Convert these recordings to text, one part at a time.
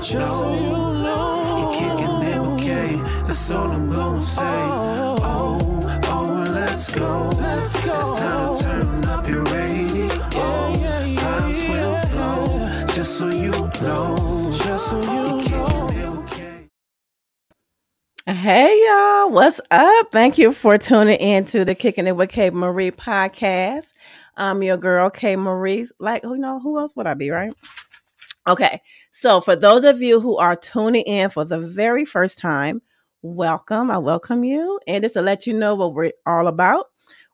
Just so you Just know. so you know. You're kicking it okay. That's all I'm gonna say. Oh, oh, let's go. Let's go. It's time to turn up your radio. Yeah, yeah, yeah, Vibes will flow. Just so you know. Just so you You're know. okay. Hey y'all, what's up? Thank you for tuning in to the Kicking It with K Marie podcast. I'm your girl K Marie. Like, who know who else would I be, right? Okay, so for those of you who are tuning in for the very first time, welcome. I welcome you, and just to let you know what we're all about.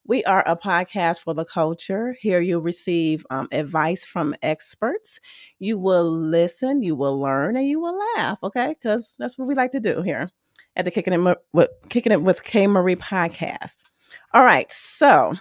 We are a podcast for the culture. Here you'll receive um, advice from experts. You will listen, you will learn, and you will laugh. Okay, because that's what we like to do here at the Kicking It with Kicking It with K Marie podcast. All right, so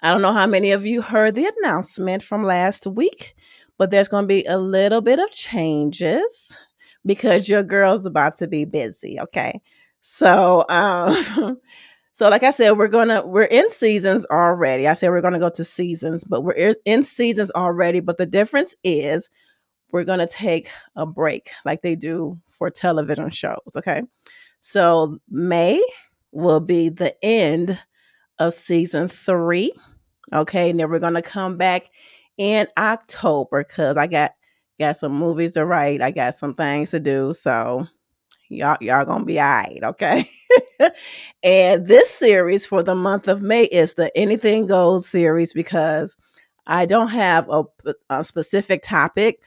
I don't know how many of you heard the announcement from last week, but there's going to be a little bit of changes because your girl's about to be busy. Okay, so um, so like I said, we're gonna we're in seasons already. I said we're gonna go to seasons, but we're in- in seasons already. But the difference is we're going to take a break like they do for television shows. Okay. So May will be the end of season three. Okay. And then we're going to come back in October because I got got some movies to write. I got some things to do. So y'all y'all gonna be all right, okay? and this series for the month of May is the Anything Goes series because I don't have a, a specific topic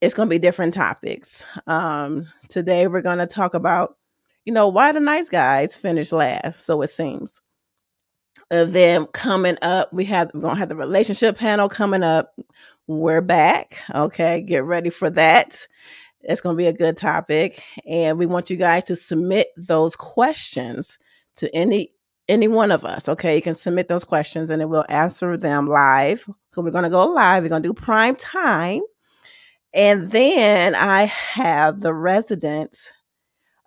it's to be different topics. Um, today, we're to talk about, you know, why the nice guys finish last. So it seems. And then coming up, we have we're to have the relationship panel coming up. We're back. Okay, get ready for that. It's to be a good topic, and we want you guys to submit those questions to any any one of us. Okay, you can submit those questions, and then we'll answer them live. So we're to go live. We're to do prime time and then I have the resident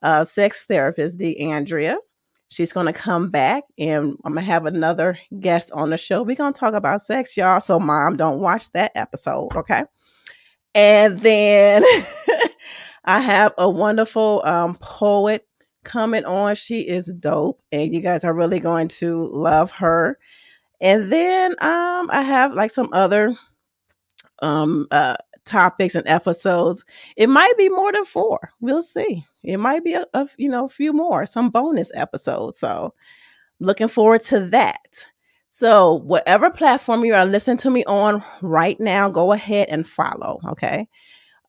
uh, sex therapist, DeAndrea. She's going to come back and I'm going to have another guest on the show. We're going to talk about sex, y'all. So, mom, don't watch that episode, okay? And then I have a wonderful um, poet coming on. She is dope, and you guys are really going to love her. And then um, I have like some other um, uh, topics and episodes. It might be more than four. We'll see. It might be a, a you know a few more, some bonus episodes. So looking forward to that. So whatever platform you are listening to me on right now, go ahead and follow. Okay,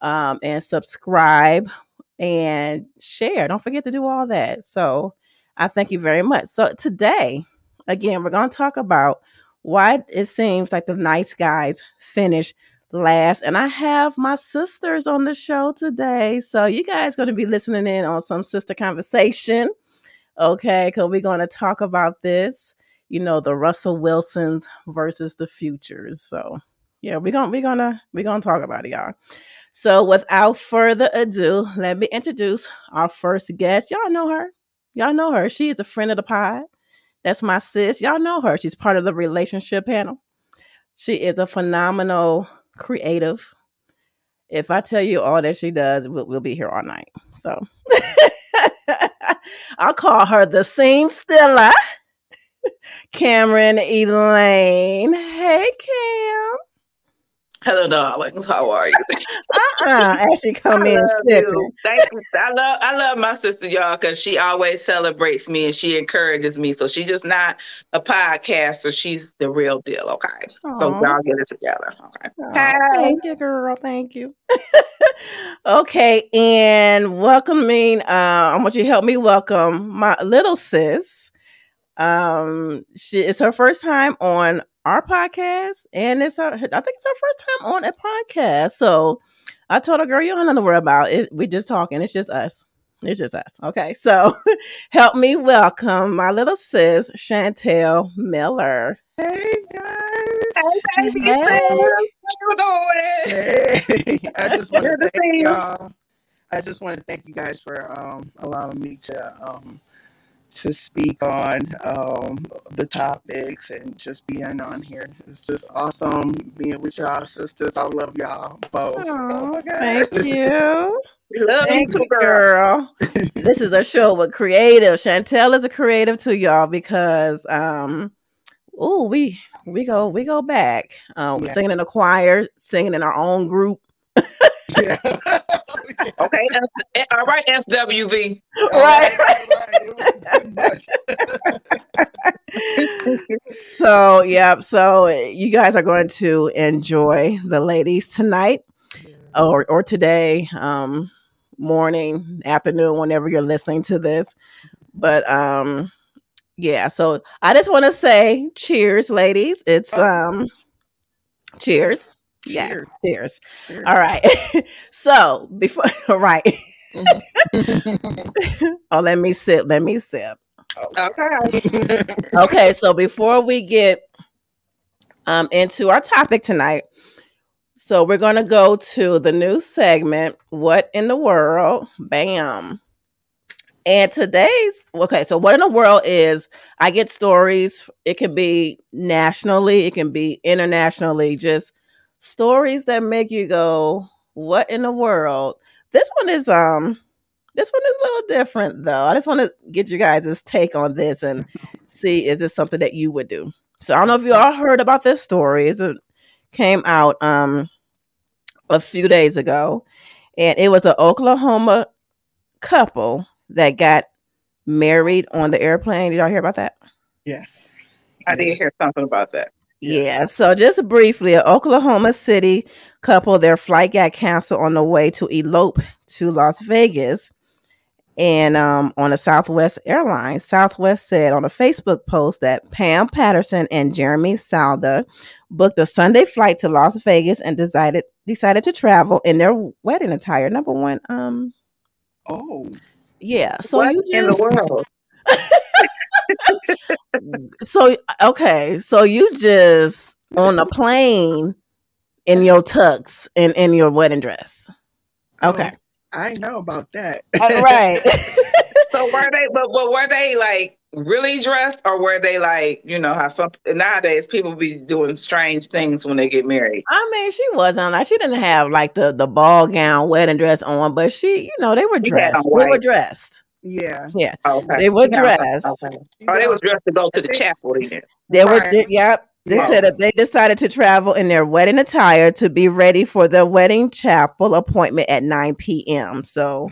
um, and subscribe and share. Don't forget to do all that. So I thank you very much. So today, again, we're going to talk about why it seems like the nice guys finish last. And I have my sisters on the show today. So you guys going to be listening in on some sister conversation. Okay, because we're going to talk about this, you know, the Russell Wilsons versus the futures. So yeah, we're gonna we're gonna we're gonna talk about it, y'all. So without further ado, let me introduce our first guest. Y'all know her. Y'all know her. She is a friend of the pod. That's my sis. Y'all know her. She's part of the relationship panel. She is a phenomenal creative. If I tell you all that she does, we'll, we'll be here all night. So I'll call her the scene stiller, Cameron Elaine. Hey, Cam. Hello, darlings. How are you? Uh-uh. As she come in sipping. you. Thank you. I love I love my sister, y'all, because she always celebrates me and she encourages me. So she's just not a podcaster. She's the real deal. Okay. So y'all get it together. Okay. Thank you, girl. Thank you. okay, and welcoming. Uh, I want you to help me welcome my little sis. Um, she it's her first time on our podcast, and it's her. I think it's our first time on a podcast. So I told her, girl, you don't have to worry about it. We just talking. It's just us. It's just us. Okay, so help me welcome my little sis, Chantel Miller. Hey guys. Hey, baby. Hey. How you doing? Hey, I just want to thank you. y'all. I just want to thank you guys for um, allowing me to um, to speak on um, the topics and just being on here. It's just awesome being with y'all sisters. I love y'all both. Oh my God. Thank you. We love Thank you you, too, girl. girl. this is a show with creative. Chantel is a creative too, y'all, because um, oh, we we go we go back. Um, Yeah. singing in a choir, singing in our own group. Yeah. Okay, S- all right, SWV. Right. right. So, yeah, so you guys are going to enjoy the ladies tonight or or today, um, morning, afternoon, whenever you're listening to this. But um, yeah, so I just want to say cheers, ladies. It's um cheers. Yes, Cheers. cheers. Cheers. All right. so before right. oh, let me sip. Let me sip. Okay. Okay, so before we get um into our topic tonight, so we're gonna go to the new segment, What in the World? Bam. And today's okay, so what in the world is I get stories. It can be nationally, it can be internationally, just stories that make you go, What in the world? This one is um this one is a little different though. I just want to get you guys' take on this and see is this something that you would do. So I don't know if you all heard about this story. It's a, came out um a few days ago, and it was an Oklahoma couple that got married on the airplane. Did y'all hear about that? yes. I did hear something about that. Yeah. So just briefly, an Oklahoma City couple, their flight got canceled on the way to elope to Las Vegas. And um, on a Southwest Airlines, Southwest said on a Facebook post that Pam Patterson and Jeremy Salda booked a Sunday flight to Las Vegas and decided decided to travel in their wedding attire. Number one, um, Oh. yeah. So what you in the world? so okay, so you just on the plane in your tux and in your wedding dress. Okay. Oh, I know about that. Uh, right. So were they? But, but were they like really dressed, or were they like you know how some nowadays people be doing strange things when they get married? I mean, she wasn't like she didn't have like the the ball gown wedding dress on, but she, you know, they were She had on dressed. They were dressed. Yeah. Okay, They were dressed. Okay. Oh, they was dressed to go to the chapel then. They were. Right. they- yep. They Wow. said that they decided to travel in their wedding attire to be ready for their wedding chapel appointment at 9 p.m. So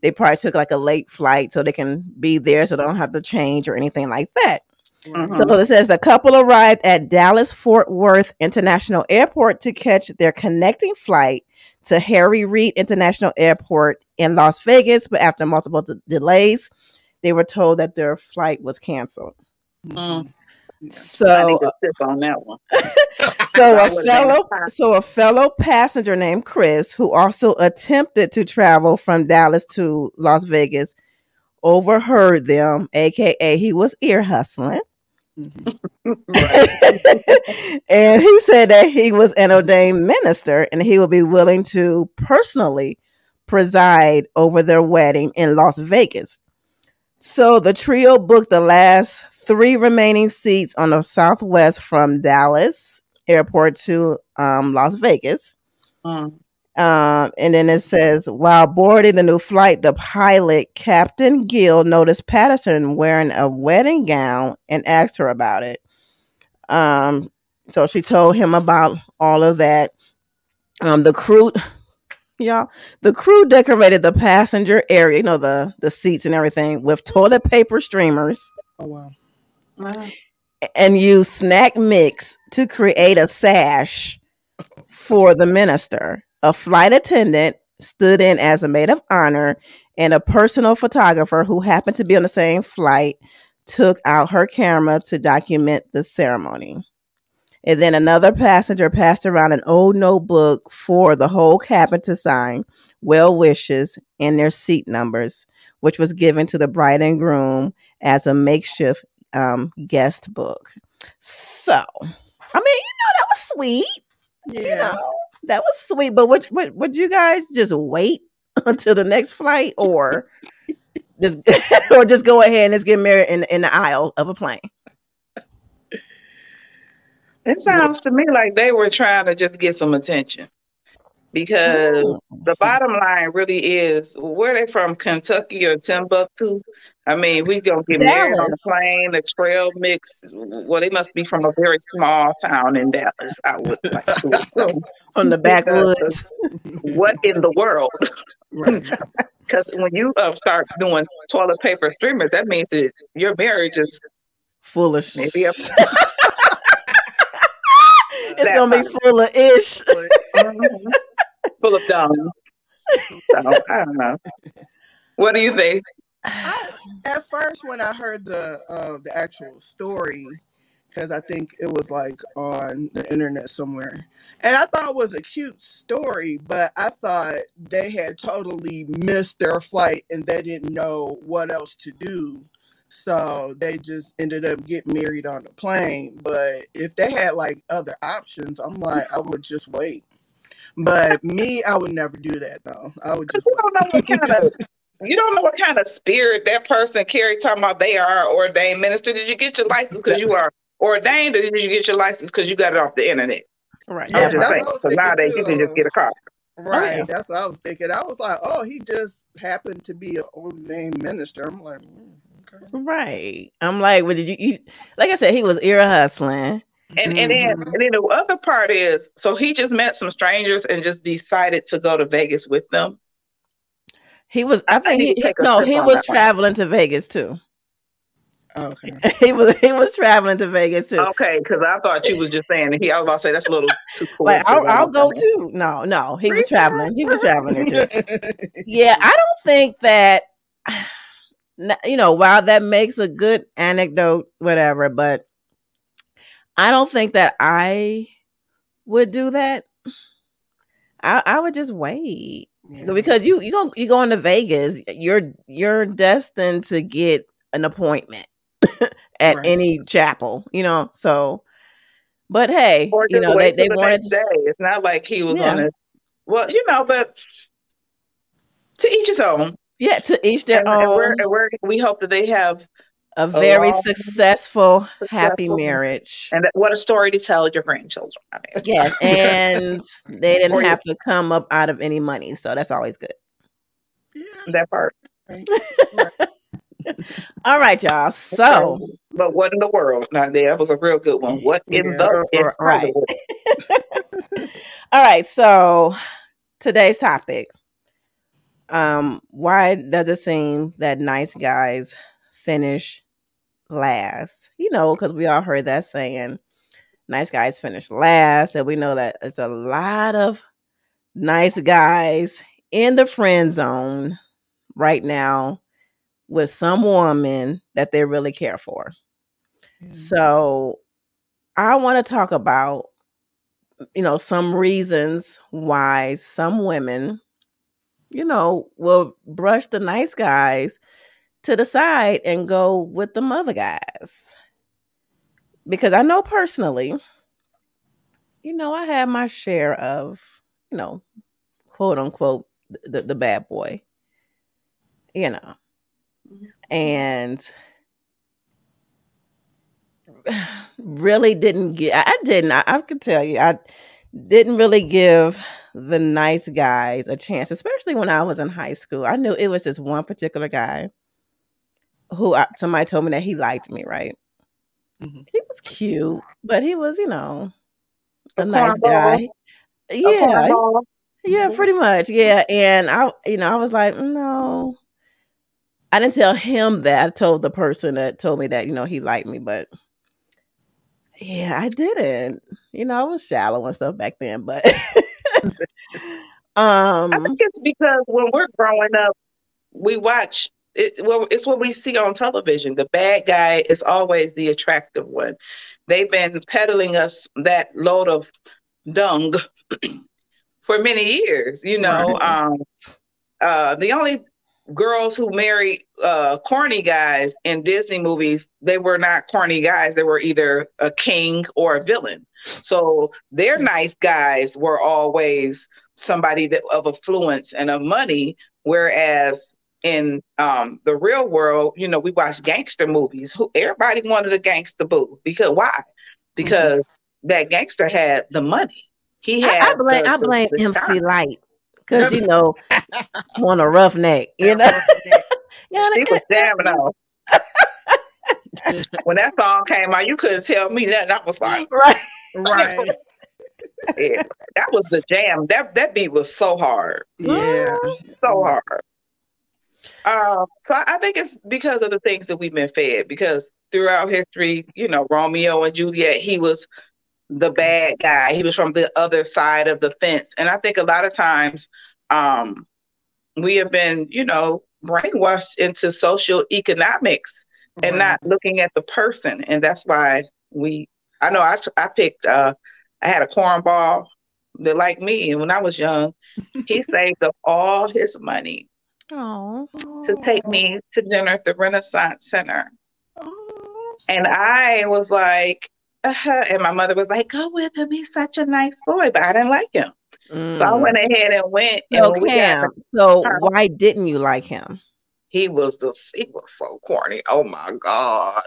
they probably took like a late flight so they can be there so they don't have to change or anything like that. Mhm. So it says the couple arrived at Dallas Fort Worth International Airport to catch their connecting flight to Harry Reid International Airport in Las Vegas, but after multiple d- delays, they were told that their flight was canceled. Mm. So, need to sip on that one. so I a would've fellow, so a fellow passenger named Chris, who also attempted to travel from Dallas to Las Vegas, overheard them. AKA, he was ear hustling. Mhm. and he said that he was an ordained minister and he would be willing to personally preside over their wedding in Las Vegas. So the trio booked the last three remaining seats on the Southwest from Dallas airport to um, Las Vegas. Mm. Um, and then it says, while boarding the new flight, the pilot, Captain Gill, noticed Patterson wearing a wedding gown and asked her about it. Um, so she told him about all of that. Um, the crew, y'all, the crew decorated the passenger area, you know, the the seats and everything with toilet paper streamers Oh wow. Mm. and used snack mix to create a sash for the minister. A flight attendant stood in as a maid of honor, and a personal photographer who happened to be on the same flight took out her camera to document the ceremony. And then another passenger passed around an old notebook for the whole cabin to sign well wishes and their seat numbers, which was given to the bride and groom as a makeshift um, guest book. So, I mean, you know, that was sweet. You know, that was sweet. But would, would, would you guys just wait until the next flight or just or just go ahead and just get married in in the aisle of a plane. It sounds to me like they were trying to just get some attention because Mm. the bottom line really is where they from Kentucky or Timbuktu. I mean, we gonna get married on a Dallas. plane, a trail mix. Well, they must be from a very small town in Dallas. I would like to assume. From the backwoods. What in the world? Because when you uh, start doing toilet paper streamers, that means that your marriage is Full of Maybe a- It's gonna be full of ish. Full of dung. So I don't know. What do you think? I, at first, when I heard the uh, the actual story, because I think it was like on the internet somewhere, and I thought it was a cute story, but I thought they had totally missed their flight and they didn't know what else to do. So they just ended up getting married on the plane. But if they had like other options, I'm like, I would just wait. But me, I would never do that though. I would just You don't know what kind of you don't know what kind of spirit that person carry talking about they are ordained minister. Did you get your license because you are ordained or did you get your license because you got it off the internet? Right. Yeah, I'm just that's saying. what I was So thinking nowadays you can just get a car. Right. yeah. That's what I was thinking. I was like, oh, he just happened to be an ordained minister. I'm like, mm, okay. Right. I'm like, what did you, you like I said, he was ear hustling. And and then Mhm. and then the other part is so he just met some strangers and just decided to go to Vegas with them. He was I think need he, to take a no, he was one. traveling to Vegas too. Okay. he was he was traveling to Vegas too. Okay, because I thought you was just saying that he. I was about to say that's a little too cool. Like I'll, I'll go too. No, no, he was traveling. He was traveling too. Yeah, I don't think that you know, while that makes a good anecdote, whatever, but I don't think that I would do that. I, I would just wait Yeah. because you you go you going to Vegas, you're you're destined to get an appointment at Right. any chapel, you know. So, but hey, Or you know they they the wanted day. It's not like he was Yeah. on a. Well, you know, but to each his own. yeah to each their And, and we're, own. and we're, we hope that they have. A very long, successful, happy marriage. And what a story to tell your grandchildren. I mean, Yes, and they didn't have to come up out of any money, so that's always good. Yeah. that part. Right. All right, y'all. So, but what in the world? Now, that was a real good one. What in Yeah. the R- right. entire world? all right. So, today's topic. Um, why does it seem that nice guys finish last? You know, because we all heard that saying, "Nice guys finish last," and we know that it's a lot of nice guys in the friend zone right now with some woman that they really care for. So I want to talk about you know some reasons why some women you know will brush the nice guys to the side and go with the other guys. Because I know personally you know I have my share of you know quote unquote the, the bad boy you know. Mm-hmm. And really didn't get i didn't I, I could tell you i didn't really give the nice guys a chance especially when i was in high school. I knew it was this one particular guy who I, somebody told me that he liked me right Mhm. he was cute but he was you know a, A nice guy A yeah yeah, pretty much. Yeah. And I, you know, I was like, no. I didn't tell him that. I told the person that told me that, you know, he liked me, but yeah, I didn't. You know, I was shallow and stuff back then, but I um think it's because when we're growing up, we watch it. Well, it's what we see on television. The bad guy is always the attractive one. They've been peddling us that load of dung for many years. You know, Right. um, uh, the only girls who marry uh, corny guys in Disney movies, they were not corny guys. They were either a king or a villain. So their nice guys were always somebody that of affluence and of money, whereas in um the real world, you know, we watch gangster movies. Who everybody wanted a gangster boo because why? Because that gangster had the money. He had. I, I blame the- I blame the MC shine. Lyte because you know want a roughneck, you know. Yeah, She was jamming on. when that song came out, you couldn't tell me that. I was like, right. right. yeah, that was the jam. That that beat was so hard. Yeah. so hard. Um, so I, I think it's because of the things that we've been fed. Because throughout history, you know, Romeo and Juliet, he was the bad guy. He was from the other side of the fence, and I think a lot of times, um, we have been, you know, brainwashed into social economics and not looking at the person, and that's why we. I know I I picked. Uh, I had a cornball that like me, and when I was young, he saved up all his money Oh. to take me to dinner at the Renaissance Center. Oh. And I was like, uh-huh. and my mother was like, go with him. He's such a nice boy. But I didn't like him. So I Mm. went ahead and went. And So when we got so why didn't you like him? he was the he was so corny. Oh my God.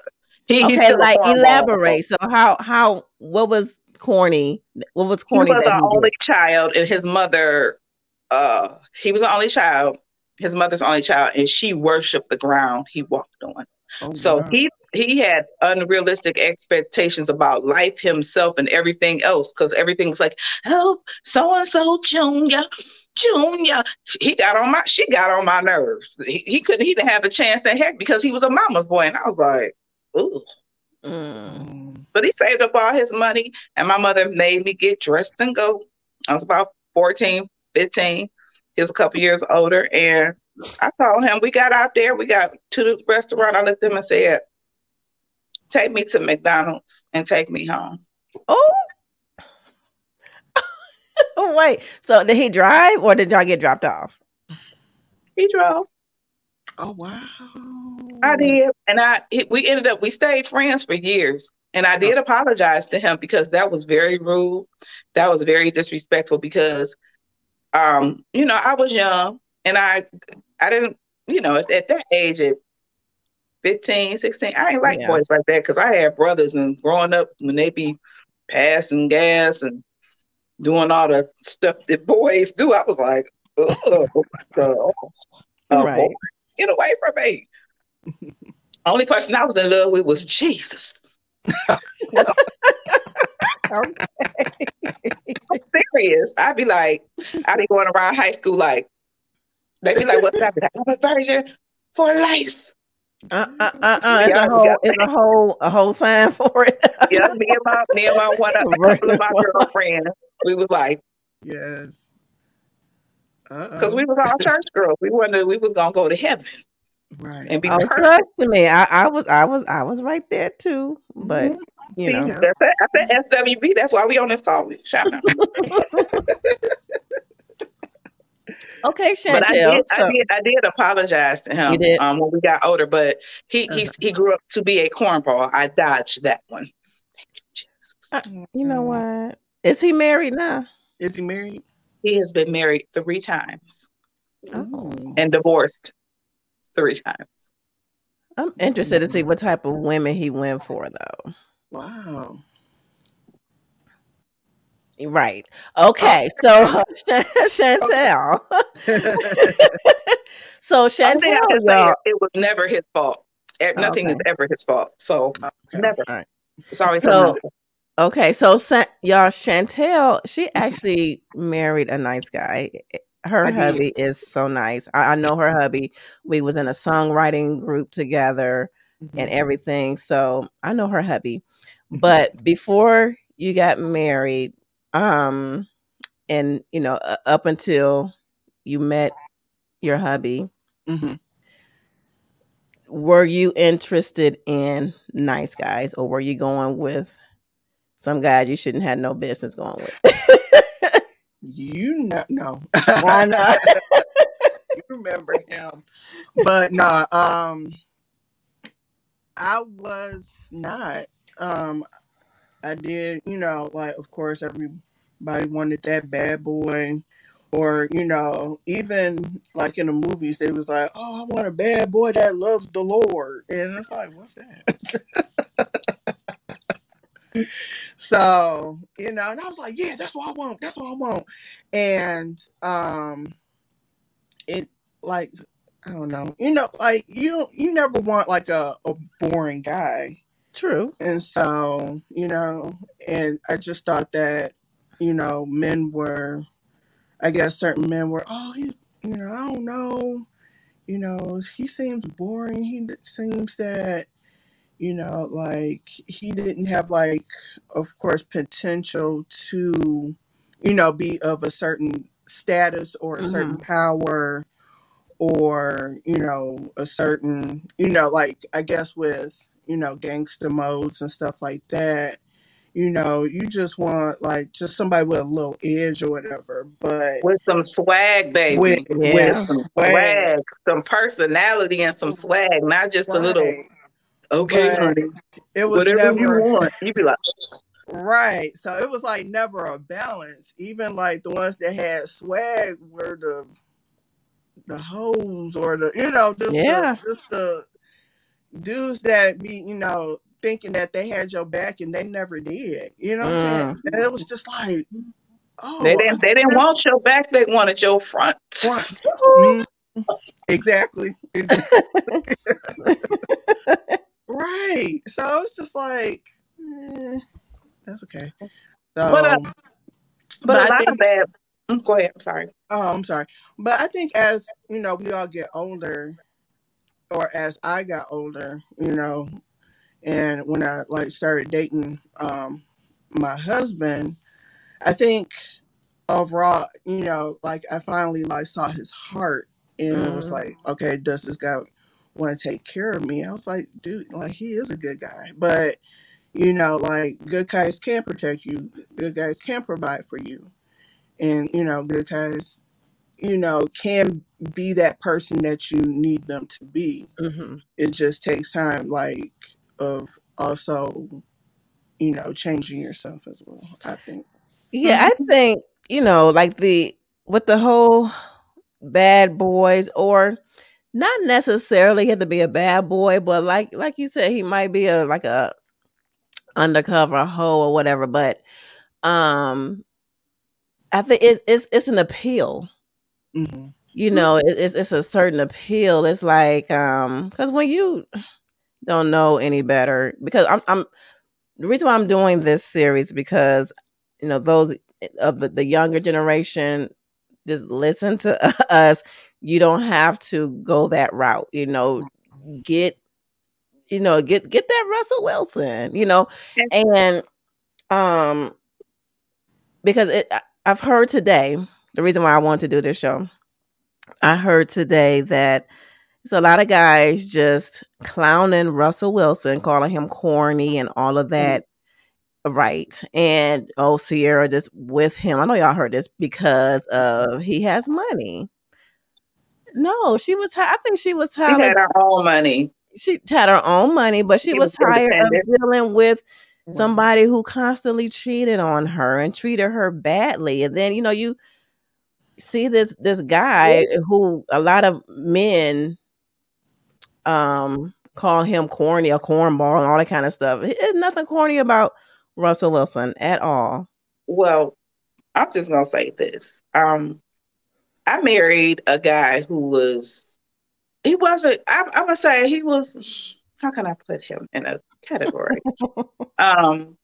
He, he's Okay, like cornball. elaborate. So how how what was corny? What was corny? He was that the only did? child, and his mother, uh, he was the only child. His mother's only child, and she worshipped the ground he walked on. Oh, So wow. he he had unrealistic expectations about life himself and everything else because everything was like, help so and so Junior, Junior. He got on my she got on my nerves. He, he couldn't he didn't have a chance in heck because he was a mama's boy. And I was like, ooh. Mm. Mm. But he saved up all his money and my mother made me get dressed and go. I was about 14, 15. He was a couple years older. And I told him, we got out there, we got to the restaurant. I looked at him and said, take me to McDonald's and take me home. Oh. Wait. So did he drive or did y'all get dropped off? He drove. Oh wow. I did. And I he- we ended up we stayed friends for years. And I did oh. apologize to him because that was very rude. That was very disrespectful because um, you know, I was young and I I didn't, you know, at, at that age at 15, 16, I ain't like Yeah. boys like that because I had brothers and growing up when they be passing gas and doing all the stuff that boys do, I was like, oh, oh, Right. boy, get away from me. Only person I was in love with was Jesus. I'm serious. I'd be like, I'd be going around high school like, they'd be like, what's that? I'm a virgin for life. Uh uh uh uh. It's a whole it's a whole a whole sign for it. Yeah, me and my me and my one a couple of my girlfriends, we was like, Yes. Because we was all church girls. We wanted we was gonna go to heaven right. and be Oh, trust me, I, I was I was I was right there too. But you See, know, that's it. I said SWV. That's why we on this call. Shout out. okay, But I did, so- I did, I did apologize to him did? um, when we got older. But he he he grew up to be a cornball. I dodged that one. Thank you, know Mm. what? Is he married now? Is he married? He has been married three times Oh. And divorced three times. I'm interested to see what type of women he went for, though. Wow. Right. Okay. Oh. So uh, Chantel. so One thing I Chantel, say y'all. it was never his fault. Nothing is ever his fault. So Okay. never. All right. It's always So- Okay, so y'all, Chantel, she actually married a nice guy. Her I did. hubby is so nice. I, I know her hubby. We was in a songwriting group together and everything, so I know her hubby. But before you got married, um, and you know, uh, up until you met your hubby, Mhm. were you interested in nice guys, or were you going with some guys you shouldn't have no business going with? You know, no. I know. you remember him, but no. Um, I was not. Um, I did. You know, like of course everybody wanted that bad boy, or you know, even like in the movies, they was like, "Oh, I want a bad boy that loves the Lord," and it's like, what's that? so you know, and I was like, "Yeah, that's what I want. That's what I want," and um, it like I don't know, you know, like you you never want like a, a boring guy. True. And so, you know, and I just thought that, you know, men were, I guess certain men were, oh, he, you know, I don't know, you know, he seems boring. He seems that, you know, like he didn't have, like, of course, potential to, you know, be of a certain status or a certain Mhm. power or you know a certain you know like i guess with you know gangster modes and stuff like that you know you just want like just somebody with a little edge or whatever but With some swag, baby. with Yeah. with Some swag swag, some personality and some swag, not just a little, right okay, but honey, it was whatever you want. You be like, right so it was like never a balance even like the ones that had swag were the the hoes or the you know just Yeah. the just the dudes that be you know thinking that they had your back and they never did you know what i'm saying Mm. and it was just like oh they didn't, they didn't want your back, they wanted your front. want Mhm. exactly right so I was just like eh, that's okay so But, uh, But, but a i lot think of bad. Mm, Go ahead. I'm sorry. Oh, I'm sorry. But I think as, you know, we all get older, or as I got older, you know, and when I like started dating um my husband, I think overall, you know, like I finally like saw his heart and it was Mm. like, okay, does this guy want to take care of me? I was like, dude, like he is a good guy. But, you know, like good guys can protect you, good guys can provide for you. And, you know, good guys you know, can be that person that you need them to be. Mhm. It just takes time, like, of also, you know, changing yourself as well, I think. Yeah, I think, you know, like the with the whole bad boys or not necessarily have to be a bad boy, but like like you said, he might be a like a undercover hoe or whatever, but um I think it's it's it's an appeal. hmm You know, it, it's it's a certain appeal. It's like um because when you don't know any better, because I'm I'm the reason why I'm doing this series because you know those of the, the younger generation just listen to us. You don't have to go that route. You know, get you know get get that Russell Wilson. You know, and um because it I've heard today the reason why I want to do this show. I heard today that there's a lot of guys just clowning Russell Wilson, calling him corny and all of that. Right. And oh, Ciara just with him. I know y'all heard this because of he has money. No, she was. I think she was She had her own money. She had her own money, but she She was was tired of dealing with somebody who constantly cheated on her and treated her badly. And then you know you see this this guy who a lot of men um call him corny a cornball and all that kind of stuff. There's nothing corny about Russell Wilson at all. Well, I'm just gonna say this. Um, I married a guy who was he wasn't I, I would say he was how can I put him in a category? um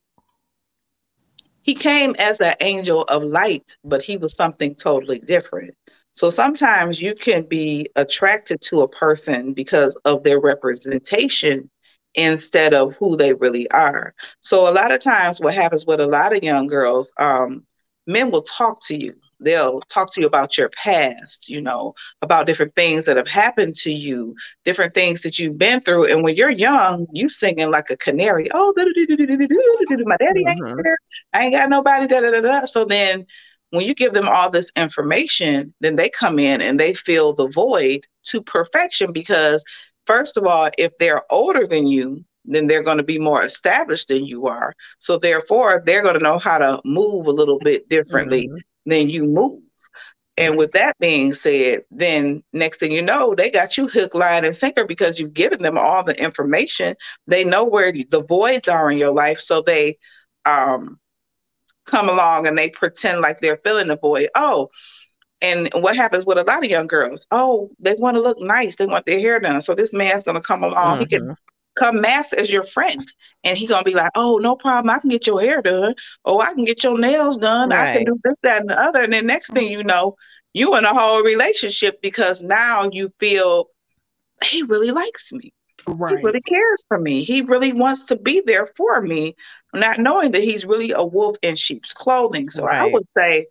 he came as an angel of light, but he was something totally different. So sometimes you can be attracted to a person because of their representation instead of who they really are. So a lot of times what happens with a lot of young girls, um, men will talk to you. They'll talk to you about your past, you know, about different things that have happened to you, different things that you've been through. And when you're young, you singing like a canary. Oh, my daddy ain't Mhm. there. I ain't got nobody. Da, da, da, da. So then when you give them all this information, then they come in and they fill the void to perfection because, first of all, if they're older than you, then they're going to be more established than you are. So therefore, they're going to know how to move a little bit differently Mhm. than you move. And with that being said, then next thing you know, they got you hook, line, and sinker because you've given them all the information. They know where the voids are in your life, so they um, come along and they pretend like they're filling the void. Oh, and what happens with a lot of young girls? Oh, they want to look nice. They want their hair done. So this man's gonna come along. He can Mhm. Come mask as your friend, and he gonna be like, "Oh, no problem. I can get your hair done. Oh, I can get your nails done. I can do this, that, and the other." And then next thing you mm-hmm. know, you in a whole relationship because now you feel he really likes me. Right. He really cares for me. He really wants to be there for me, not knowing that he's really a wolf in sheep's clothing. So I would say,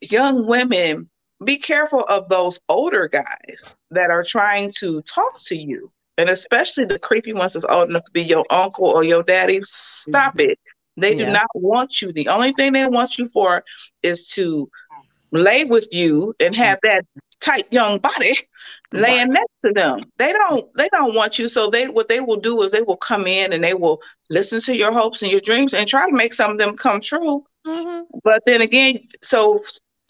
young women, be careful of those older guys that are trying to talk to you. And especially the creepy ones that's old enough to be your uncle or your daddy. Stop it. They do not want you. The only thing they want you for is to lay with you and have that tight young body laying Right. next to them. They don't they don't want you. So they what they will do is they will come in and they will listen to your hopes and your dreams and try to make some of them come true. Mhm. But then again, so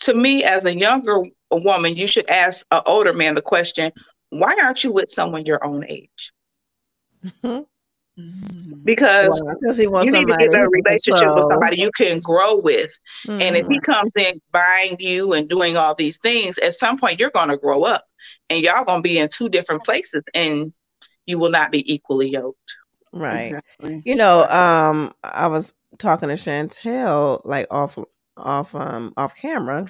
to me as a younger woman, you should ask an older man the question, why aren't you with someone your own age? Mhm. Because Well, he wants you need to get in a who can relationship with somebody you can grow with. And if he comes in buying you and doing all these things, at some point you're going to grow up and y'all going to be in two different places and you will not be equally yoked. right. Exactly. You know, um, I was talking to Chantel like off off um off camera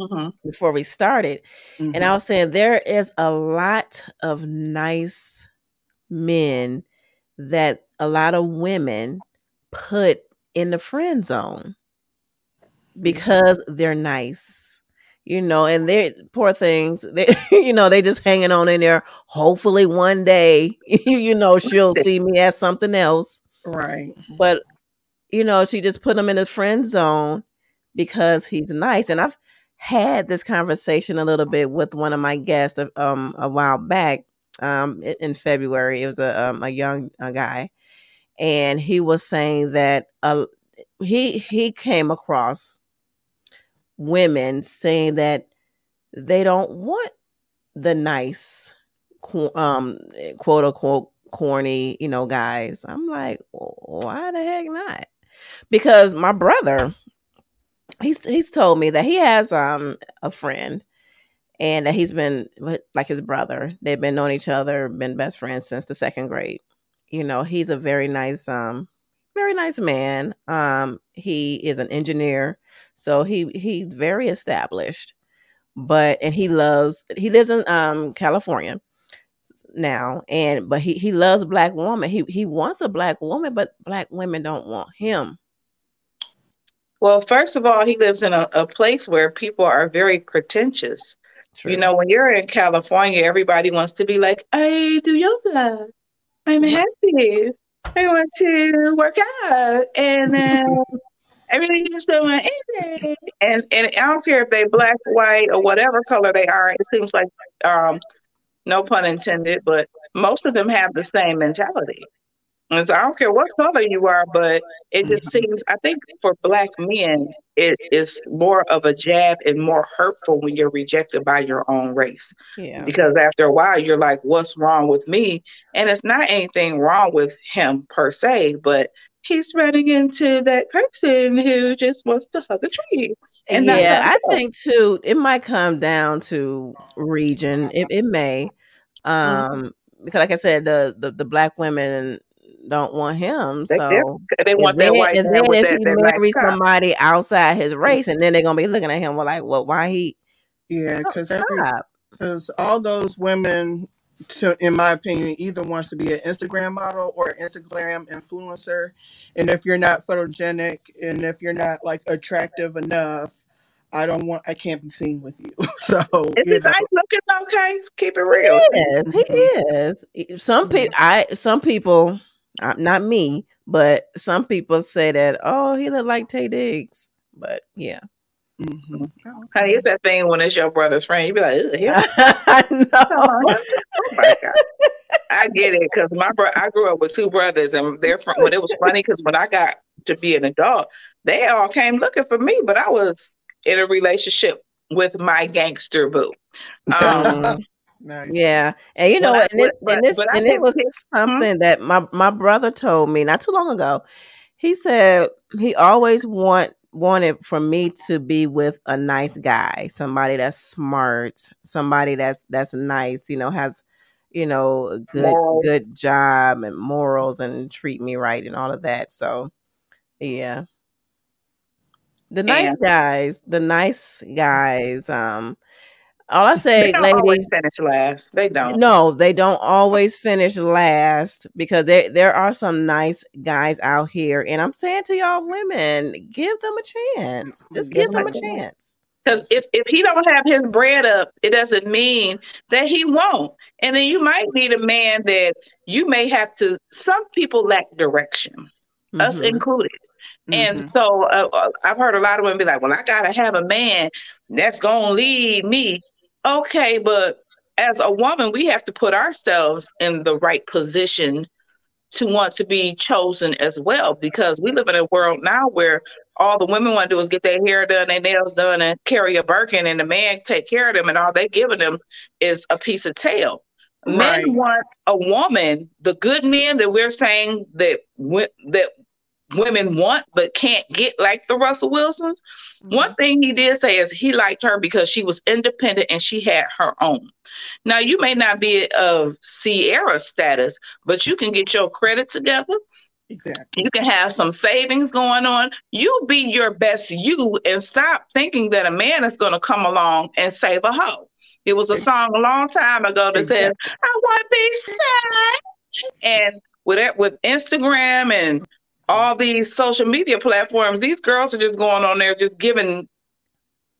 Mhm. before we started, and I was saying there is a lot of nice men that a lot of women put in the friend zone because they're nice. You know, and they poor things. They, you know, they just hanging on in there. Hopefully, one day, you know, she'll see me as something else. Right. But you know, she just put him in the friend zone because he's nice. And I've had this conversation a little bit with one of my guests um a while back um in in February. It was a um, a young a guy, and he was saying that uh, he he came across women saying that they don't want the nice um quote unquote corny you know guys i'm like why the heck not because my brother he's he's told me that he has um a friend and that he's been like his brother. They've been knowing each other been best friends since the second grade. You know he's a very nice um very nice man. Um he is an engineer so he he's very established but and he loves he lives in um california now and but he he loves black woman. He he wants a black woman but black women don't want him Well, first of all, he lives in a, a place where people are very pretentious. True. You know, when you're in California, everybody wants to be like, I do yoga. I'm happy. I want to work out. And then everything is doing anything. And and I don't care if they black, white, or whatever color they are. It seems like um no pun intended, but most of them have the same mentality. And so I don't care what color you are, but it just seems I think for black men it is more of a jab and more hurtful when you're rejected by your own race yeah because after a while you're like what's wrong with me and it's not anything wrong with him per se but he's running into that person who just wants to hug a tree and yeah, I think too. It might come down to region. It, it may, Mm-hmm. um, because like I said, the, the the black women don't want him. They- So they and want then, that white and then if that, he that marries top. somebody outside his race, and then they're gonna be looking at him well, like, well, why he Yeah, because because all those women, to, in my opinion, either wants to be an Instagram model or an Instagram influencer, and if you're not photogenic and if you're not like attractive enough, I don't want. I can't be seen with you. so Is you he know, nice looking? Okay, keep it real. Yes, he is. E, Some Mhm. people, I some people, uh, not me, but some people say that. Oh, he looked like Taye Diggs. But yeah, mhm. Honey, it's that thing when it's your brother's friend. You be like, Ugh, him? I know. Oh my God. I get it because my bro- I grew up with two brothers, and they're from. When it was funny because when I got to be an adult, they all came looking for me, but I was in a relationship with my gangster boo. Um. Nice. Yeah, and you know, But I- and, it, but- and, this, and it was something that my my brother told me not too long ago. He said he always want wanted for me to be with a nice guy, somebody that's smart, somebody that's that's nice, you know, has you know a good Morals. good job and morals and treat me right and all of that. So, yeah. The nice And- guys, the nice guys, um all I say, they ladies, finish last. They don't. no, they don't always finish last because there there are some nice guys out here, and I'm saying to y'all women, give them a chance. Just give them a chance. Because if, if he don't have his bread up, it doesn't mean that he won't. And then you might need a man that you may have to. Some people lack direction, us Mhm. included. And Mhm. so uh, uh, I've heard a lot of women be like, "Well, I gotta have a man that's gonna lead me." Okay, but as a woman, we have to put ourselves in the right position to want to be chosen as well, because we live in a world now where all the women want to do is get their hair done, their nails done, and carry a Birkin, and the man take care of them, and all they giving them is a piece of tail. Right. Men want a woman, the good men that we're saying that that women want but can't get, like the Russell Wilsons. One mm-hmm. thing he did say is he liked her because she was independent and she had her own. Now you may not be of Ciara status, but you can get your credit together. Exactly. You can have some savings going on. You be your best you and stop thinking that a man is going to come along and save a hoe. It was a song a long time ago that says, I want to be sad. And with with Instagram and all these social media platforms, these girls are just going on there just giving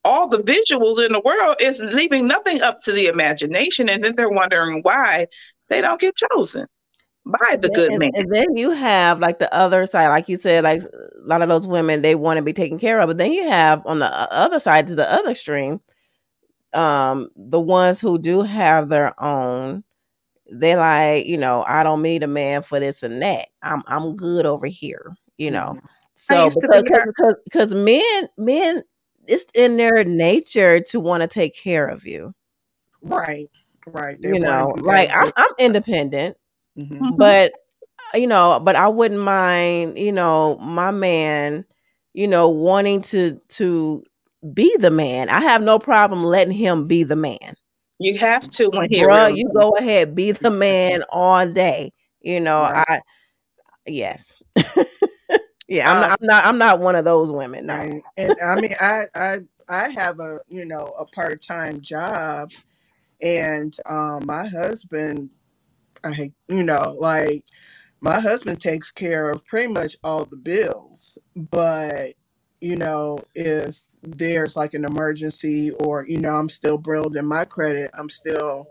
all the visuals in the world is leaving nothing up to the imagination. And then they're wondering why they don't get chosen by the good and, man. and then you have like the other side, like you said, like a lot of those women they want to be taken care of, but then you have on the other side to the other extreme, um, the ones who do have their own. They like, you know, I don't need a man for this and that. I'm I'm good over here, you know. So used to because because because men men it's in their nature to want to take care of you. Right. Right. you know, like I'm I'm independent, hmm but you know, but I wouldn't mind, you know, my man, you know, wanting to to be the man. I have no problem letting him be the man. You have to when he Bruh, you go ahead, be the man all day. You know, Right. I yes. yeah, I'm Um, not I'm not I'm not one of those women. No. Right. And I mean, I I I have a you know a part time job, and um, my husband, I you know like my husband takes care of pretty much all the bills, but you know if there's like an emergency or you know I'm still building my credit, I'm still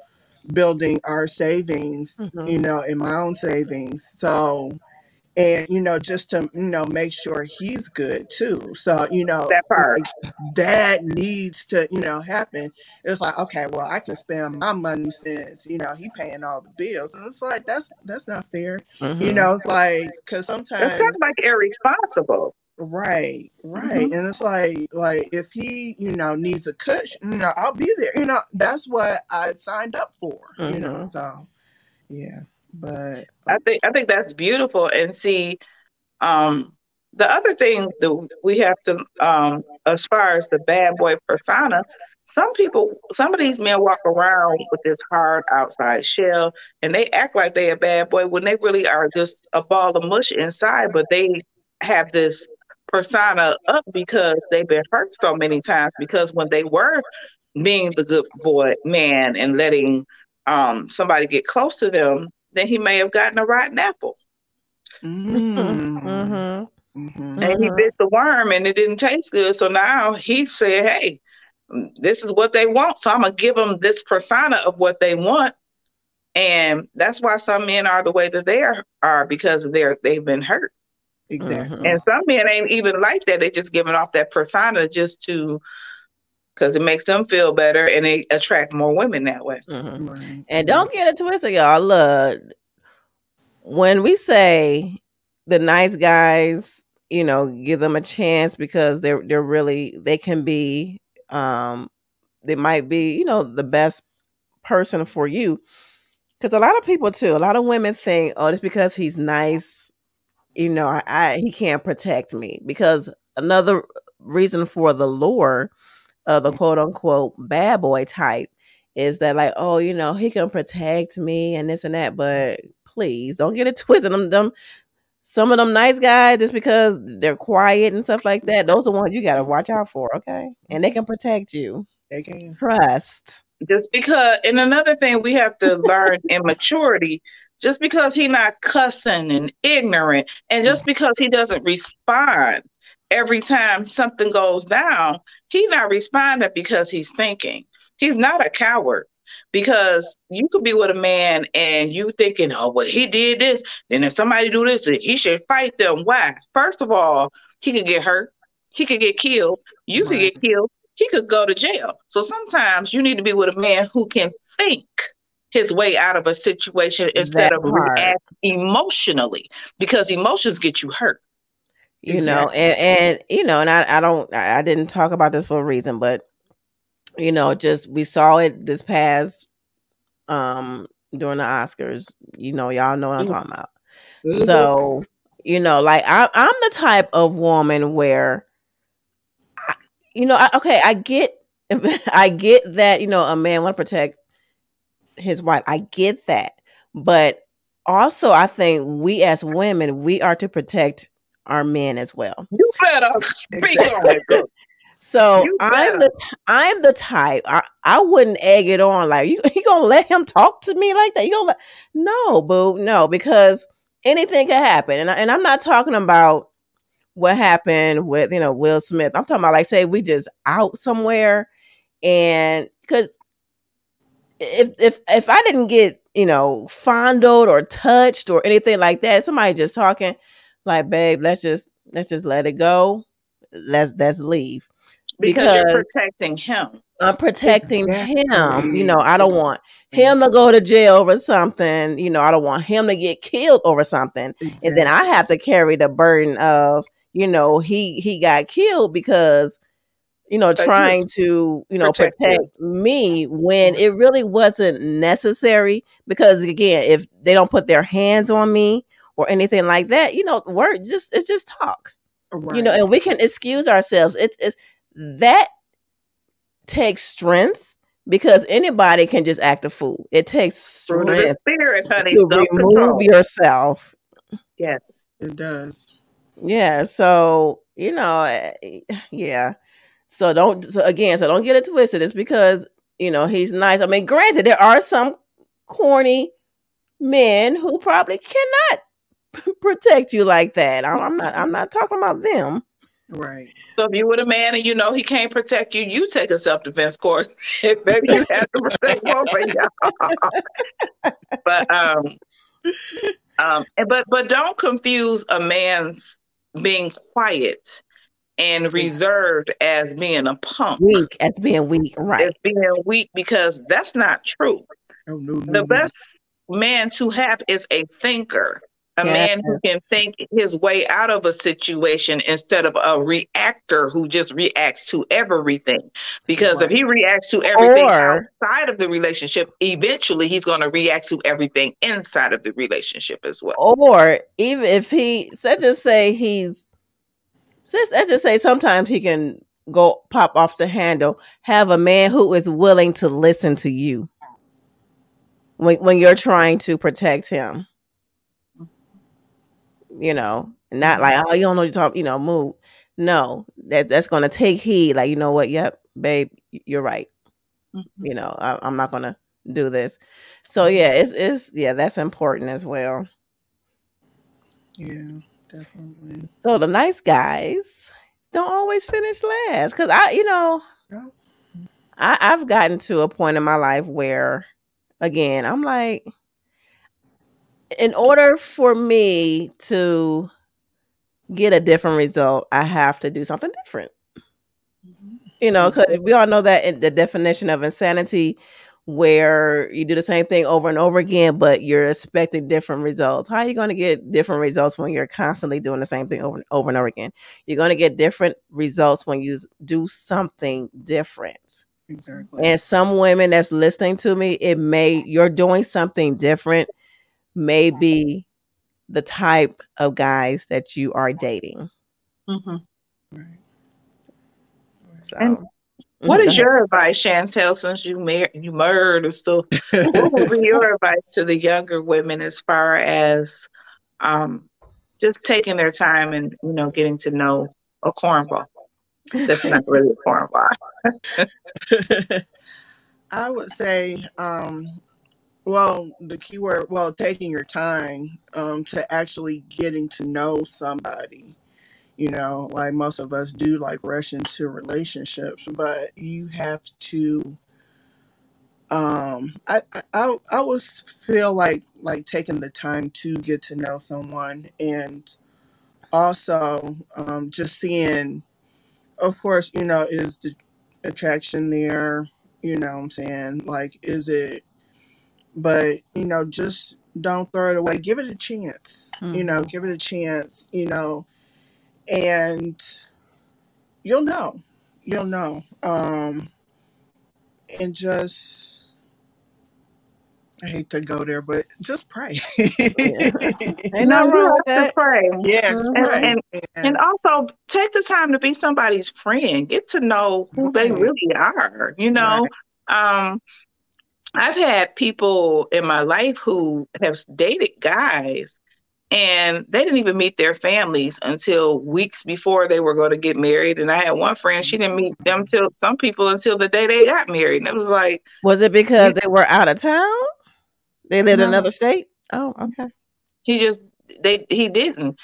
building our savings Mhm. you know, in my own savings. So, and you know, just to you know make sure he's good too. So, you know, that part. like that needs to you know happen. It's like okay, well, I can spend my money since you know he paying all the bills, and it's like that's that's not fair. You Mhm. know, it's like because It's sometimes of like irresponsible. Right, right. Mhm. And it's like like if he, you know, needs a cushion, you know, I'll be there. You know, that's what I signed up for. You know, Mhm. so yeah. But I think I think that's beautiful. And see, um, the other thing that we have to, um, as far as the bad boy persona, some people, some of these men walk around with this hard outside shell, and they act like they a bad boy when they really are just a ball of mush inside. But they have this persona up because they've been hurt so many times. Because when they were being the good boy man and letting um, somebody get close to them, then he may have gotten a rotten apple. mm, Mhm. mhm. and he Mhm. bit the worm and it didn't taste good. So now he said, Hey, this is what they want. So I'm going to give them this persona of what they want. And that's why some men are the way that they are, are because they're they've been hurt. Exactly. Mhm. And some men ain't even like that. They're just giving off that persona just to because it makes them feel better and they attract more women that way. Mhm. Right. And don't get it twisted, y'all. Look, when we say the nice guys, you know, give them a chance because they're they're really they can be um they might be, you know, the best person for you. Because a lot of people too, a lot of women think, oh, just because he's nice, you know, I, I he can't protect me. Because another reason for the lure of the quote unquote bad boy type is that like, oh, you know, he can protect me and this and that, but please don't get it twisted. Them, them some of them nice guys just because they're quiet and stuff like that. Those are ones you gotta watch out for, okay? And they can protect you. They can. Trust. just because and another thing we have to learn in maturity just because he not cussing and ignorant and just mm. because he doesn't respond every time something goes down he's not responding because he's thinking. He's not a coward because you could be with a man and you thinking oh well he did this then if somebody do this he should fight them. Why? First of all he could get hurt. He could get killed. You could get killed. He could go to jail. So sometimes you need to be with a man who can think his way out of a situation instead That of part. react emotionally because emotions get you hurt. you know and, and you know and I, I don't I I didn't talk about this for a reason but you know just we saw it this past um during the oscars you know y'all know what i'm Mhm. talking about so you know like I, i'm the type of woman where I, you know I, okay i get i get that you know a man want to protect his wife. I get that. But also i think we as women we are to protect our men as well. You better speak on it. so I'm the I'm the type I, I wouldn't egg it on like you you gonna let him talk to me like that? You gonna no boo no because anything can happen. And I, and I'm not talking about what happened with you know Will Smith. I'm talking about like say we just out somewhere and because if if if I didn't get you know fondled or touched or anything like that somebody just talking like babe let's just let's just let it go let's let's leave Because, you're protecting him. I'm protecting him. You know, I don't want him to go to jail over something. You know, I don't want him to get killed over something. And then I have to carry the burden of, you know, he he got killed because, you know, trying to, you know, Protect protect, me when it really wasn't necessary. Because again, if they don't put their hands on me or anything like that, you know, word just it's just talk right. you know, and we can excuse ourselves. It's it's that takes strength because anybody can just act a fool. It takes strength spirit, honey. to Self-control. remove yourself. Yes. it does. Yeah. So you know, eh, yeah. So don't. So again, so don't get it twisted. It's because you know he's nice. I mean, granted, there are some corny men who probably cannot protect you like that. I'm, I'm not. I'm not talking about them. Right. So if you with a man and you know he can't protect you, you take a self defense course. Maybe you have to protect both of y'all. but um, um, but but don't confuse a man's being quiet and reserved as being a punk. Weak as being weak, right? As being weak because that's not true. Oh no, no, The no. best man to have is a thinker. A Yes. man who can think his way out of a situation instead of a reactor who just reacts to everything. Because if he reacts to everything Or- outside of the relationship, eventually he's going to react to everything inside of the relationship as well. Or even if he, let's just say he's, let's let's just say sometimes he can go pop off the handle. Have a man who is willing to listen to you when when you're trying to protect him. You know, not like oh you don't know you talk. You know, move. No, that that's going to take heed. Like you know what? Yep, babe, you're right. Mhm. You know, I, I'm not going to do this. So yeah, it's it's yeah, that's important as well. Yeah, definitely. So the nice guys don't always finish last because I, you know, No. I, I've gotten to a point in my life where, again, I'm like, in order for me to get a different result, I have to do something different. Mm-hmm. You know, because we all know that in the definition of insanity, where you do the same thing over and over again, but you're expecting different results. How are you going to get different results when you're constantly doing the same thing over and over and over again? You're going to get different results when you do something different. Exactly. And some women that's listening to me, it may you're doing something different, maybe the type of guys that you are dating. Mhm. Right. So, And What is ahead. your advice, Chantel, since you mar- you married or still? What would be your advice to the younger women as far as um, just taking their time and you know getting to know a cornball? That's not really a cornball. I would say, um, well, the keyword, well, taking your time um, to actually getting to know somebody. You know, like most of us do, like rush into relationships, but you have to. Um, I I I I always feel like like taking the time to get to know someone, and also um, just seeing, of course, you know, is the attraction there? You know, what I'm saying, like, is it but you know just don't throw it away give it a chance you know give it a chance you know and you'll know you'll know um and just i hate to go there but just pray Ain't nothing you wrong with have to that. pray. yeah just Mhm. pray And- And also take the time to be somebody's friend. Get to know who they Right. really are. You know, um, I've had people in my life who have dated guys and they didn't even meet their families until weeks before they were going to get married. And I had one friend, she didn't meet them till some people until the day they got married. And it was like, Was it because they were out of town? They lived in No. another state? Oh, okay. he just they he didn't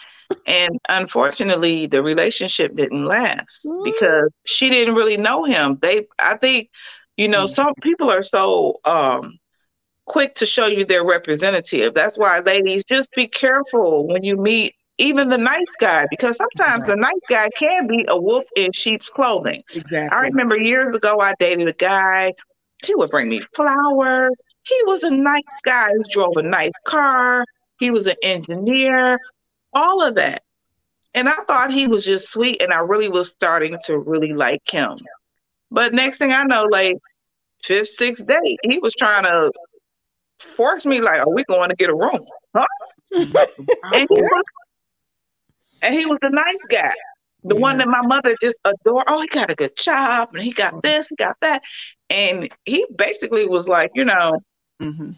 and unfortunately the relationship didn't last Mm. because she didn't really know him they i think you know Mm. some people are so um quick to show you their representative that's why ladies just be careful when you meet even the nice guy because sometimes the nice guy can be a wolf in sheep's clothing exactly I remember years ago, I dated a guy. He would bring me flowers. He was a nice guy. He drove a nice car. He was an engineer, all of that. And I thought he was just sweet, and I really was starting to really like him. But next thing I know, like fifth, sixth date, he was trying to force me, like, "Are we going to get a room?" Huh? And he was, and he was the nice guy. The one that my mother just adored. Oh, he got a good job and he got this, he got that. And he basically was like, you know, hmm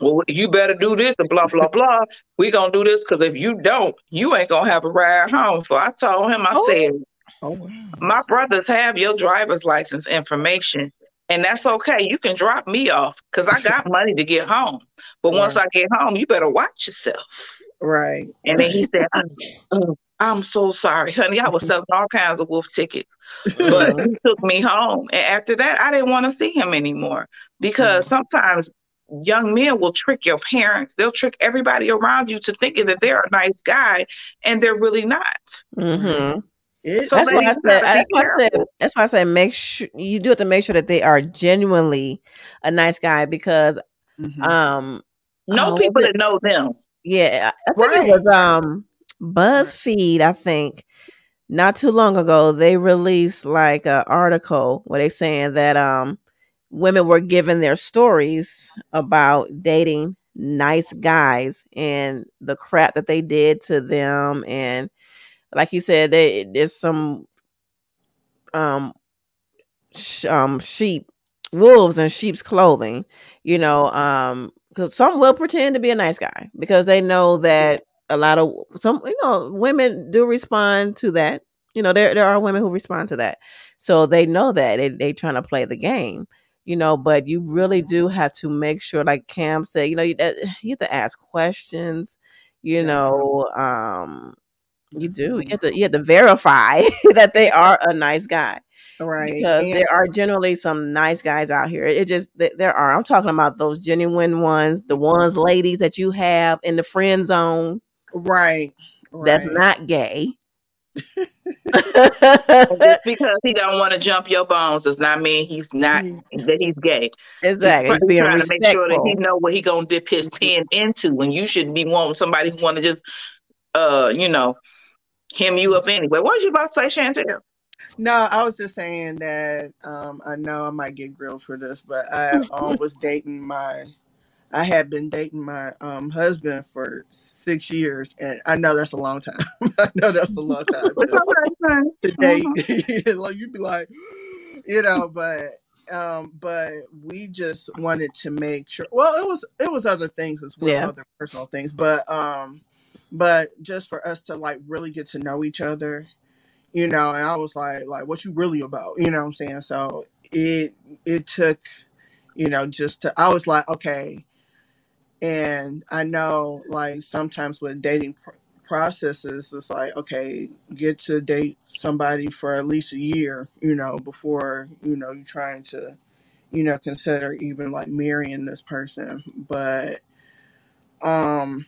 well, you better do this and blah, blah, blah. we going to do this because if you don't, you ain't going to have a ride home. So I told him, I Oh. said, oh wow my brothers have your driver's license information. And that's okay. You can drop me off because I got money to get home. But once I get home, you better watch yourself. right And then he said, "I'm- uh, I'm so sorry, honey. I was selling all kinds of wolf tickets. But he took me home. And after that, I didn't want to see him anymore because sometimes young men will trick your parents. They'll trick everybody around you to thinking that they're a nice guy and they're really not. Mm-hmm. It, So That's why I said. That's why I said. That's why I said. Make sure you do have to make sure that they are genuinely a nice guy because, mhm. um, Know Oh, people that know them. yeah, I think Right. it was um BuzzFeed. I think not too long ago they released like an article where they saying that um women were given their stories about dating nice guys and the crap that they did to them and like you said they, there's some um sh- um sheep wolves in sheep's clothing you know um because some will pretend to be a nice guy because they know that a lot of some you know women do respond to that. You know there there are women who respond to that. So they know that they they trying to play the game you know but you really do have to make sure like cam said you know you, you have to ask questions you know um you do you have to mm-hmm. you have to verify that they are a nice guy right because And- there are generally some nice guys out here. It just there are. I'm talking about those genuine ones, the ones ladies that you have in the friend zone right that's right. not gay. Just because he don't want to jump your bones does not mean he's not mm. that he's gay. exactly. He's trying to make sure that he know what he gonna dip his mm-hmm. pen into, and you shouldn't be wanting somebody who want to just, uh, you know, hem you up anyway. What was you about to say, Chantel? No, I was just saying that um, I know I might get grilled for this, but I um, was dating my, I had been dating my um, husband for six years, and I know that's a long time. I know that's a long time It's to, all right, son. to Mhm. date. like you'd be like, you know, but um, but we just wanted to make sure. Well, it was it was other things as well, Yeah. other personal things, but um, but just for us to like really get to know each other you know and i was like like what you really about? You know what i'm saying? So it it took you know just to i was like okay. And i know like sometimes with dating pr- processes it's like okay get to date somebody for at least a year you know before you know you're trying to you know consider even like marrying this person. But um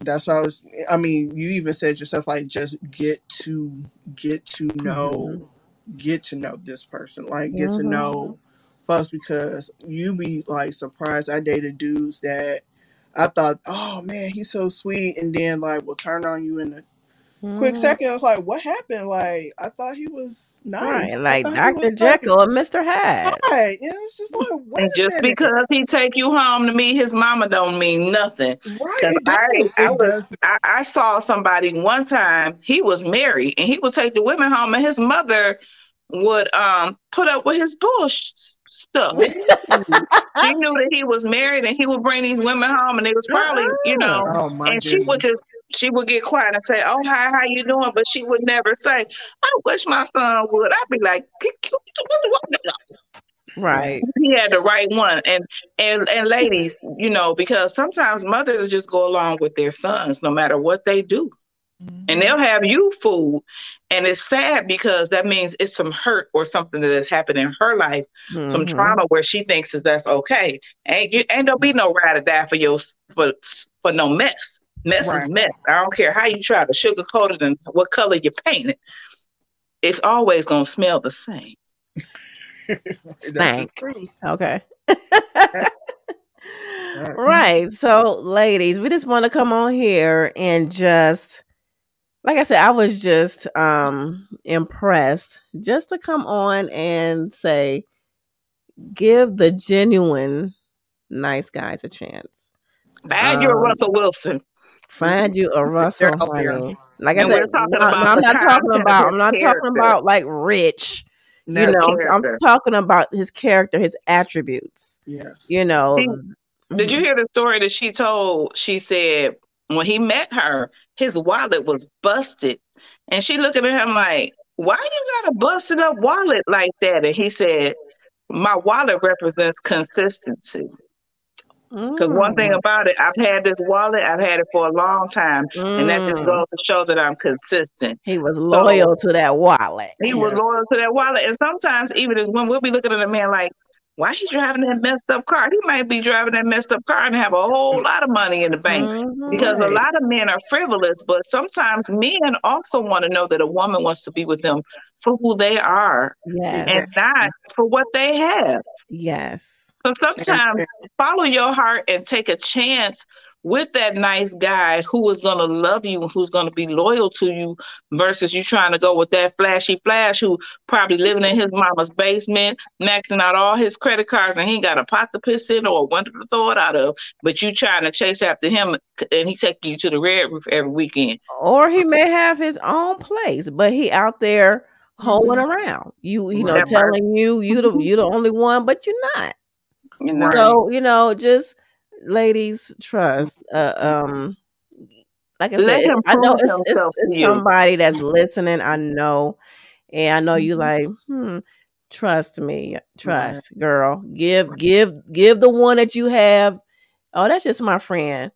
that's why I was. I mean, you even said yourself like just get to get to know, get to know this person, like get to Mhm. know folks because you be like surprised. I dated dudes that I thought, oh man, he's so sweet, and then like will turn on you in a quick Mhm. second. It's like, what happened? Like I thought he was nice. Right, I like thought he Dr. was like Jekyll and Mr. Hyde. right. And it's just like, wait And a just minute, because he take you home to meet his mama don't mean nothing. right? Cause It I, does. I It was, does. I, I saw somebody one time. He was married, and he would take the women home, and his mother would um put up with his bullshit stuff. She knew that he was married, and he would bring these women home, and they was probably, you oh, know, Uh-uh. Oh my and she would just she would get quiet and say, "Oh, hi, how you doing?" But she would never say, "I wish my son would." I'd be like, Right. he had the right one and and and ladies you know because sometimes mothers just go along with their sons no matter what they do and mm-hmm. they'll have you fooled and it's sad because that means it's some hurt or something that has happened in her life some Mhm. trauma where she thinks that that's okay ain't you ain't there'll be no ride or die for your for for no mess mess Right. is mess i don't care how you try to sugarcoat it and what color you paint it it's always gonna smell the same Stank. Okay. Right. right. So, ladies, we just want to come on here and just like I said, I was just um impressed just to come on and say give the genuine nice guys a chance. find your Um, russell wilson Find you a Russell, out there. honey. Like I And said, talking no, I'm not talking about. I'm not talking about like rich. You That's- know, I'm talking about his character, his attributes. yes. You know. See, Did you hear the story that she told? She said when he met her, his wallet was busted. And she looking at him like, Why you got a busted up wallet like that? And he said, My wallet represents consistency. Because one thing Mm, about it, I've had this wallet, I've had it for a long time. And that just mm. goes to show that I'm consistent. He was loyal to that wallet. He was loyal to that wallet. And sometimes even as when we'll be looking at a man like, why he driving that messed up car? He might be driving that messed up car and have a whole lot of money in the bank. Mhm. Because a lot of men are frivolous, but sometimes men also want to know that a woman wants to be with them for who they are Yes. and not for what they have. Yes. So sometimes follow your heart and take a chance with that nice guy who is going to love you and who's going to be loyal to you versus you trying to go with that flashy flash who probably living in his mama's basement, maxing out all his credit cards and he ain't got a pot to piss in or a window to throw it out of, but you trying to chase after him and he taking you to the red roof every weekend. Or he may have his own place, but he out there hoeing mm-hmm. around. You you know, telling you you the mm-hmm. you the only one, but you're not. Right. So, you know, just ladies trust. Uh, um like I Let said, I know it's, it's, it's somebody that's listening. I know. And I know you like, hmm, trust me. Trust, girl. Give give give the one that you have. Oh, that's just my friend.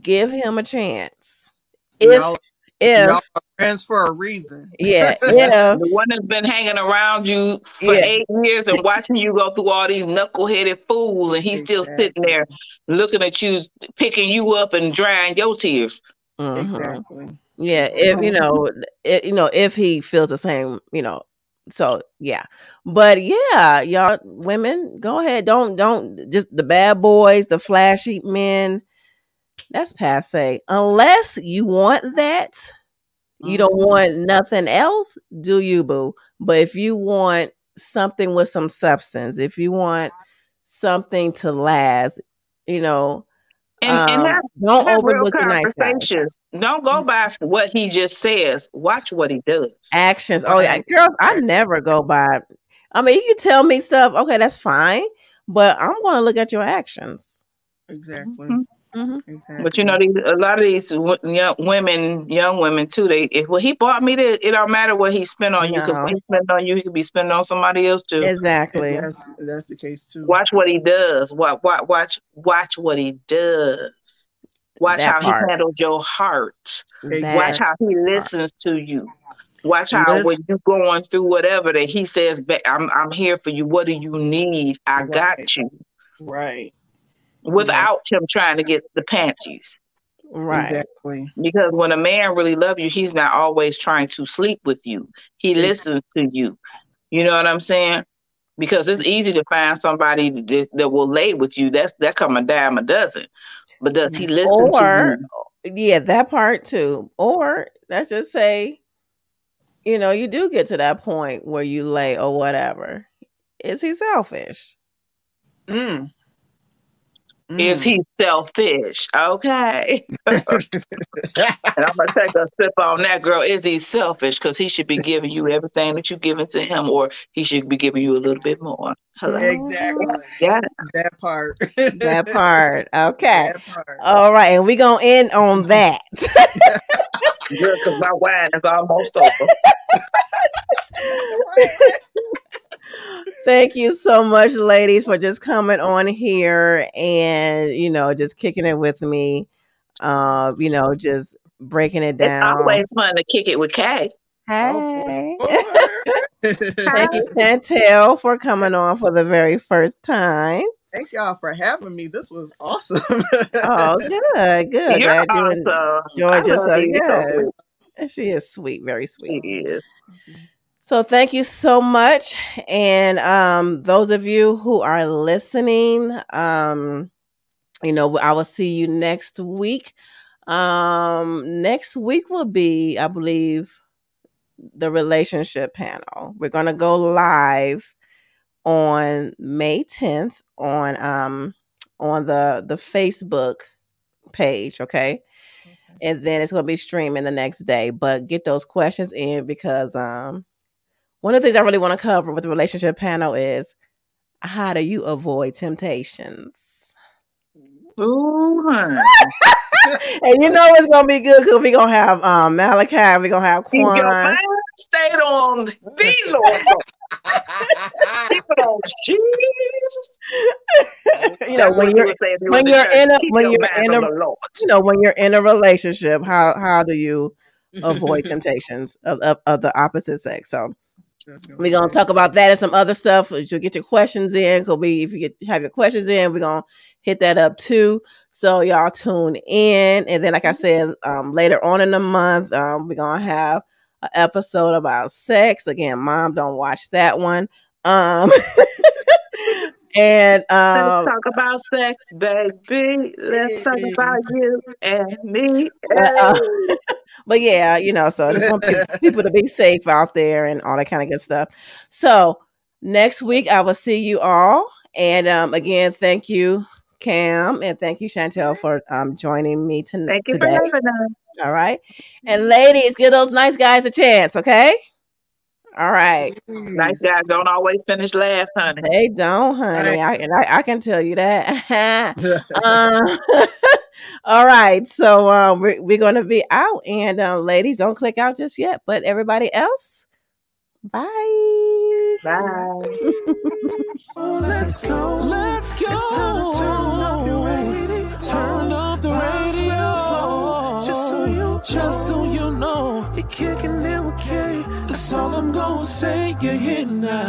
Give him a chance. If y'all, if y'all are friends for a reason. yeah, yeah. The one that's been hanging around you for Yeah. eight years and watching you go through all these knuckleheaded fools, and he's still sitting there looking at you, picking you up and drying your tears. Mhm. Exactly. Yeah, if you know, it, you know, if he feels the same, you know. So yeah, but yeah, y'all women, go ahead. Don't don't just the bad boys, the flashy men. That's passe. Unless you want that, You don't Mhm. want nothing else, do you, boo? But if you want something with some substance, if you want something to last, you know, And, and um, have, don't have real overlook the nice guys. Don't go by what he just says. Watch what he does. Actions. Oh yeah, Right. girls, I never go by. I mean, you can tell me stuff. Okay, that's fine, but I'm going to look at your actions. Exactly. Mhm. Exactly. But you know, these, a lot of these w- young women, young women too. They, if, well, he bought me this. It don't matter what he spent on you, because No. when he spent on you, he could be spending on somebody else too. Exactly. That's that's the case too. Watch what he does. Watch, watch, watch, watch what he does. Watch That how part. he handles your heart. That Watch how he listens to you. Watch how Listen- when you're going through whatever that he says, "Ba- "I'm I'm here for you. What do you need? I got you." Right. Without him trying to get the panties. right. Exactly. Because when a man really loves you, he's not always trying to sleep with you. He Ex- listens to you. You know what I'm saying? Because it's easy to find somebody that, that will lay with you. That's that come a dime a dozen. But does he listen Or to you? yeah, that part too. Or let's just say, you know, you do get to that point where you lay or whatever. Is he selfish? Mm. Is Mm. he selfish? Okay. And I'm gonna take a sip on that, girl. Is he selfish? Because he should be giving you everything that you're giving to him, or he should be giving you a little bit more. Hello. exactly Yeah. that part. That part. Okay. That part. All right, and we're gonna end on that. Good, because my wine is almost over. Thank you so much, ladies, for just coming on here and you know just kicking it with me. Uh, you know, just breaking it It's down. always fun to kick it with Kay. Hey. Thank Thank you, Chantel, for coming on for the very first time. Thank y'all for having me. This was awesome. Oh, good, good. You're Glad you awesome. enjoyed I yourself. you so She is sweet, very sweet. She is. So thank you so much. And um those of you who are listening, um, you know, I will see you next week. Um next week will be, I believe, the relationship panel. We're gonna go live on May 10th on um on the the Facebook page, okay? And then it's gonna be streaming the next day. But get those questions in because um one of the things I really want to cover with the relationship panel is how do you avoid temptations? Ooh, and you know it's gonna be good because we're gonna have um Malachi, we're gonna have Quan. stayed on the Lord. Keep it on Jesus. you know when you're you would say if you when you're in a- when your you're in a- you know when you're in a relationship, how how do you avoid temptations of, of, of the opposite sex? So we're gonna talk about that and some other stuff. You'll get your questions in. Cause we if you get have your questions in, we're gonna hit that up too. So y'all tune in. And then like I said, um later on in the month, um, we're gonna have an episode about sex. Again, mom, don't watch that one. Um and um Let's talk about sex, baby. Let's talk about you and me. Uh, but yeah, you know, so just want people to be safe out there and all that kind of good stuff. So next week I will see you all. And um, again, thank you, Cam, and thank you, Chantel, for um, joining me to- Thank you today. for having us. All right. And ladies, give those nice guys a chance, okay? All right. Nice guys don't always finish last, honey. They don't, honey. I, and I, I can tell you that. um, all right. So um, we're, we're going to be out. And um, ladies, don't click out just yet. But everybody else, bye. Bye. Oh, let's go. Let's go. It's time to turn up your radio. Turn up the radio. Just so you, just so you know, you're kicking it with K. That's all I'm gonna say. You're here now.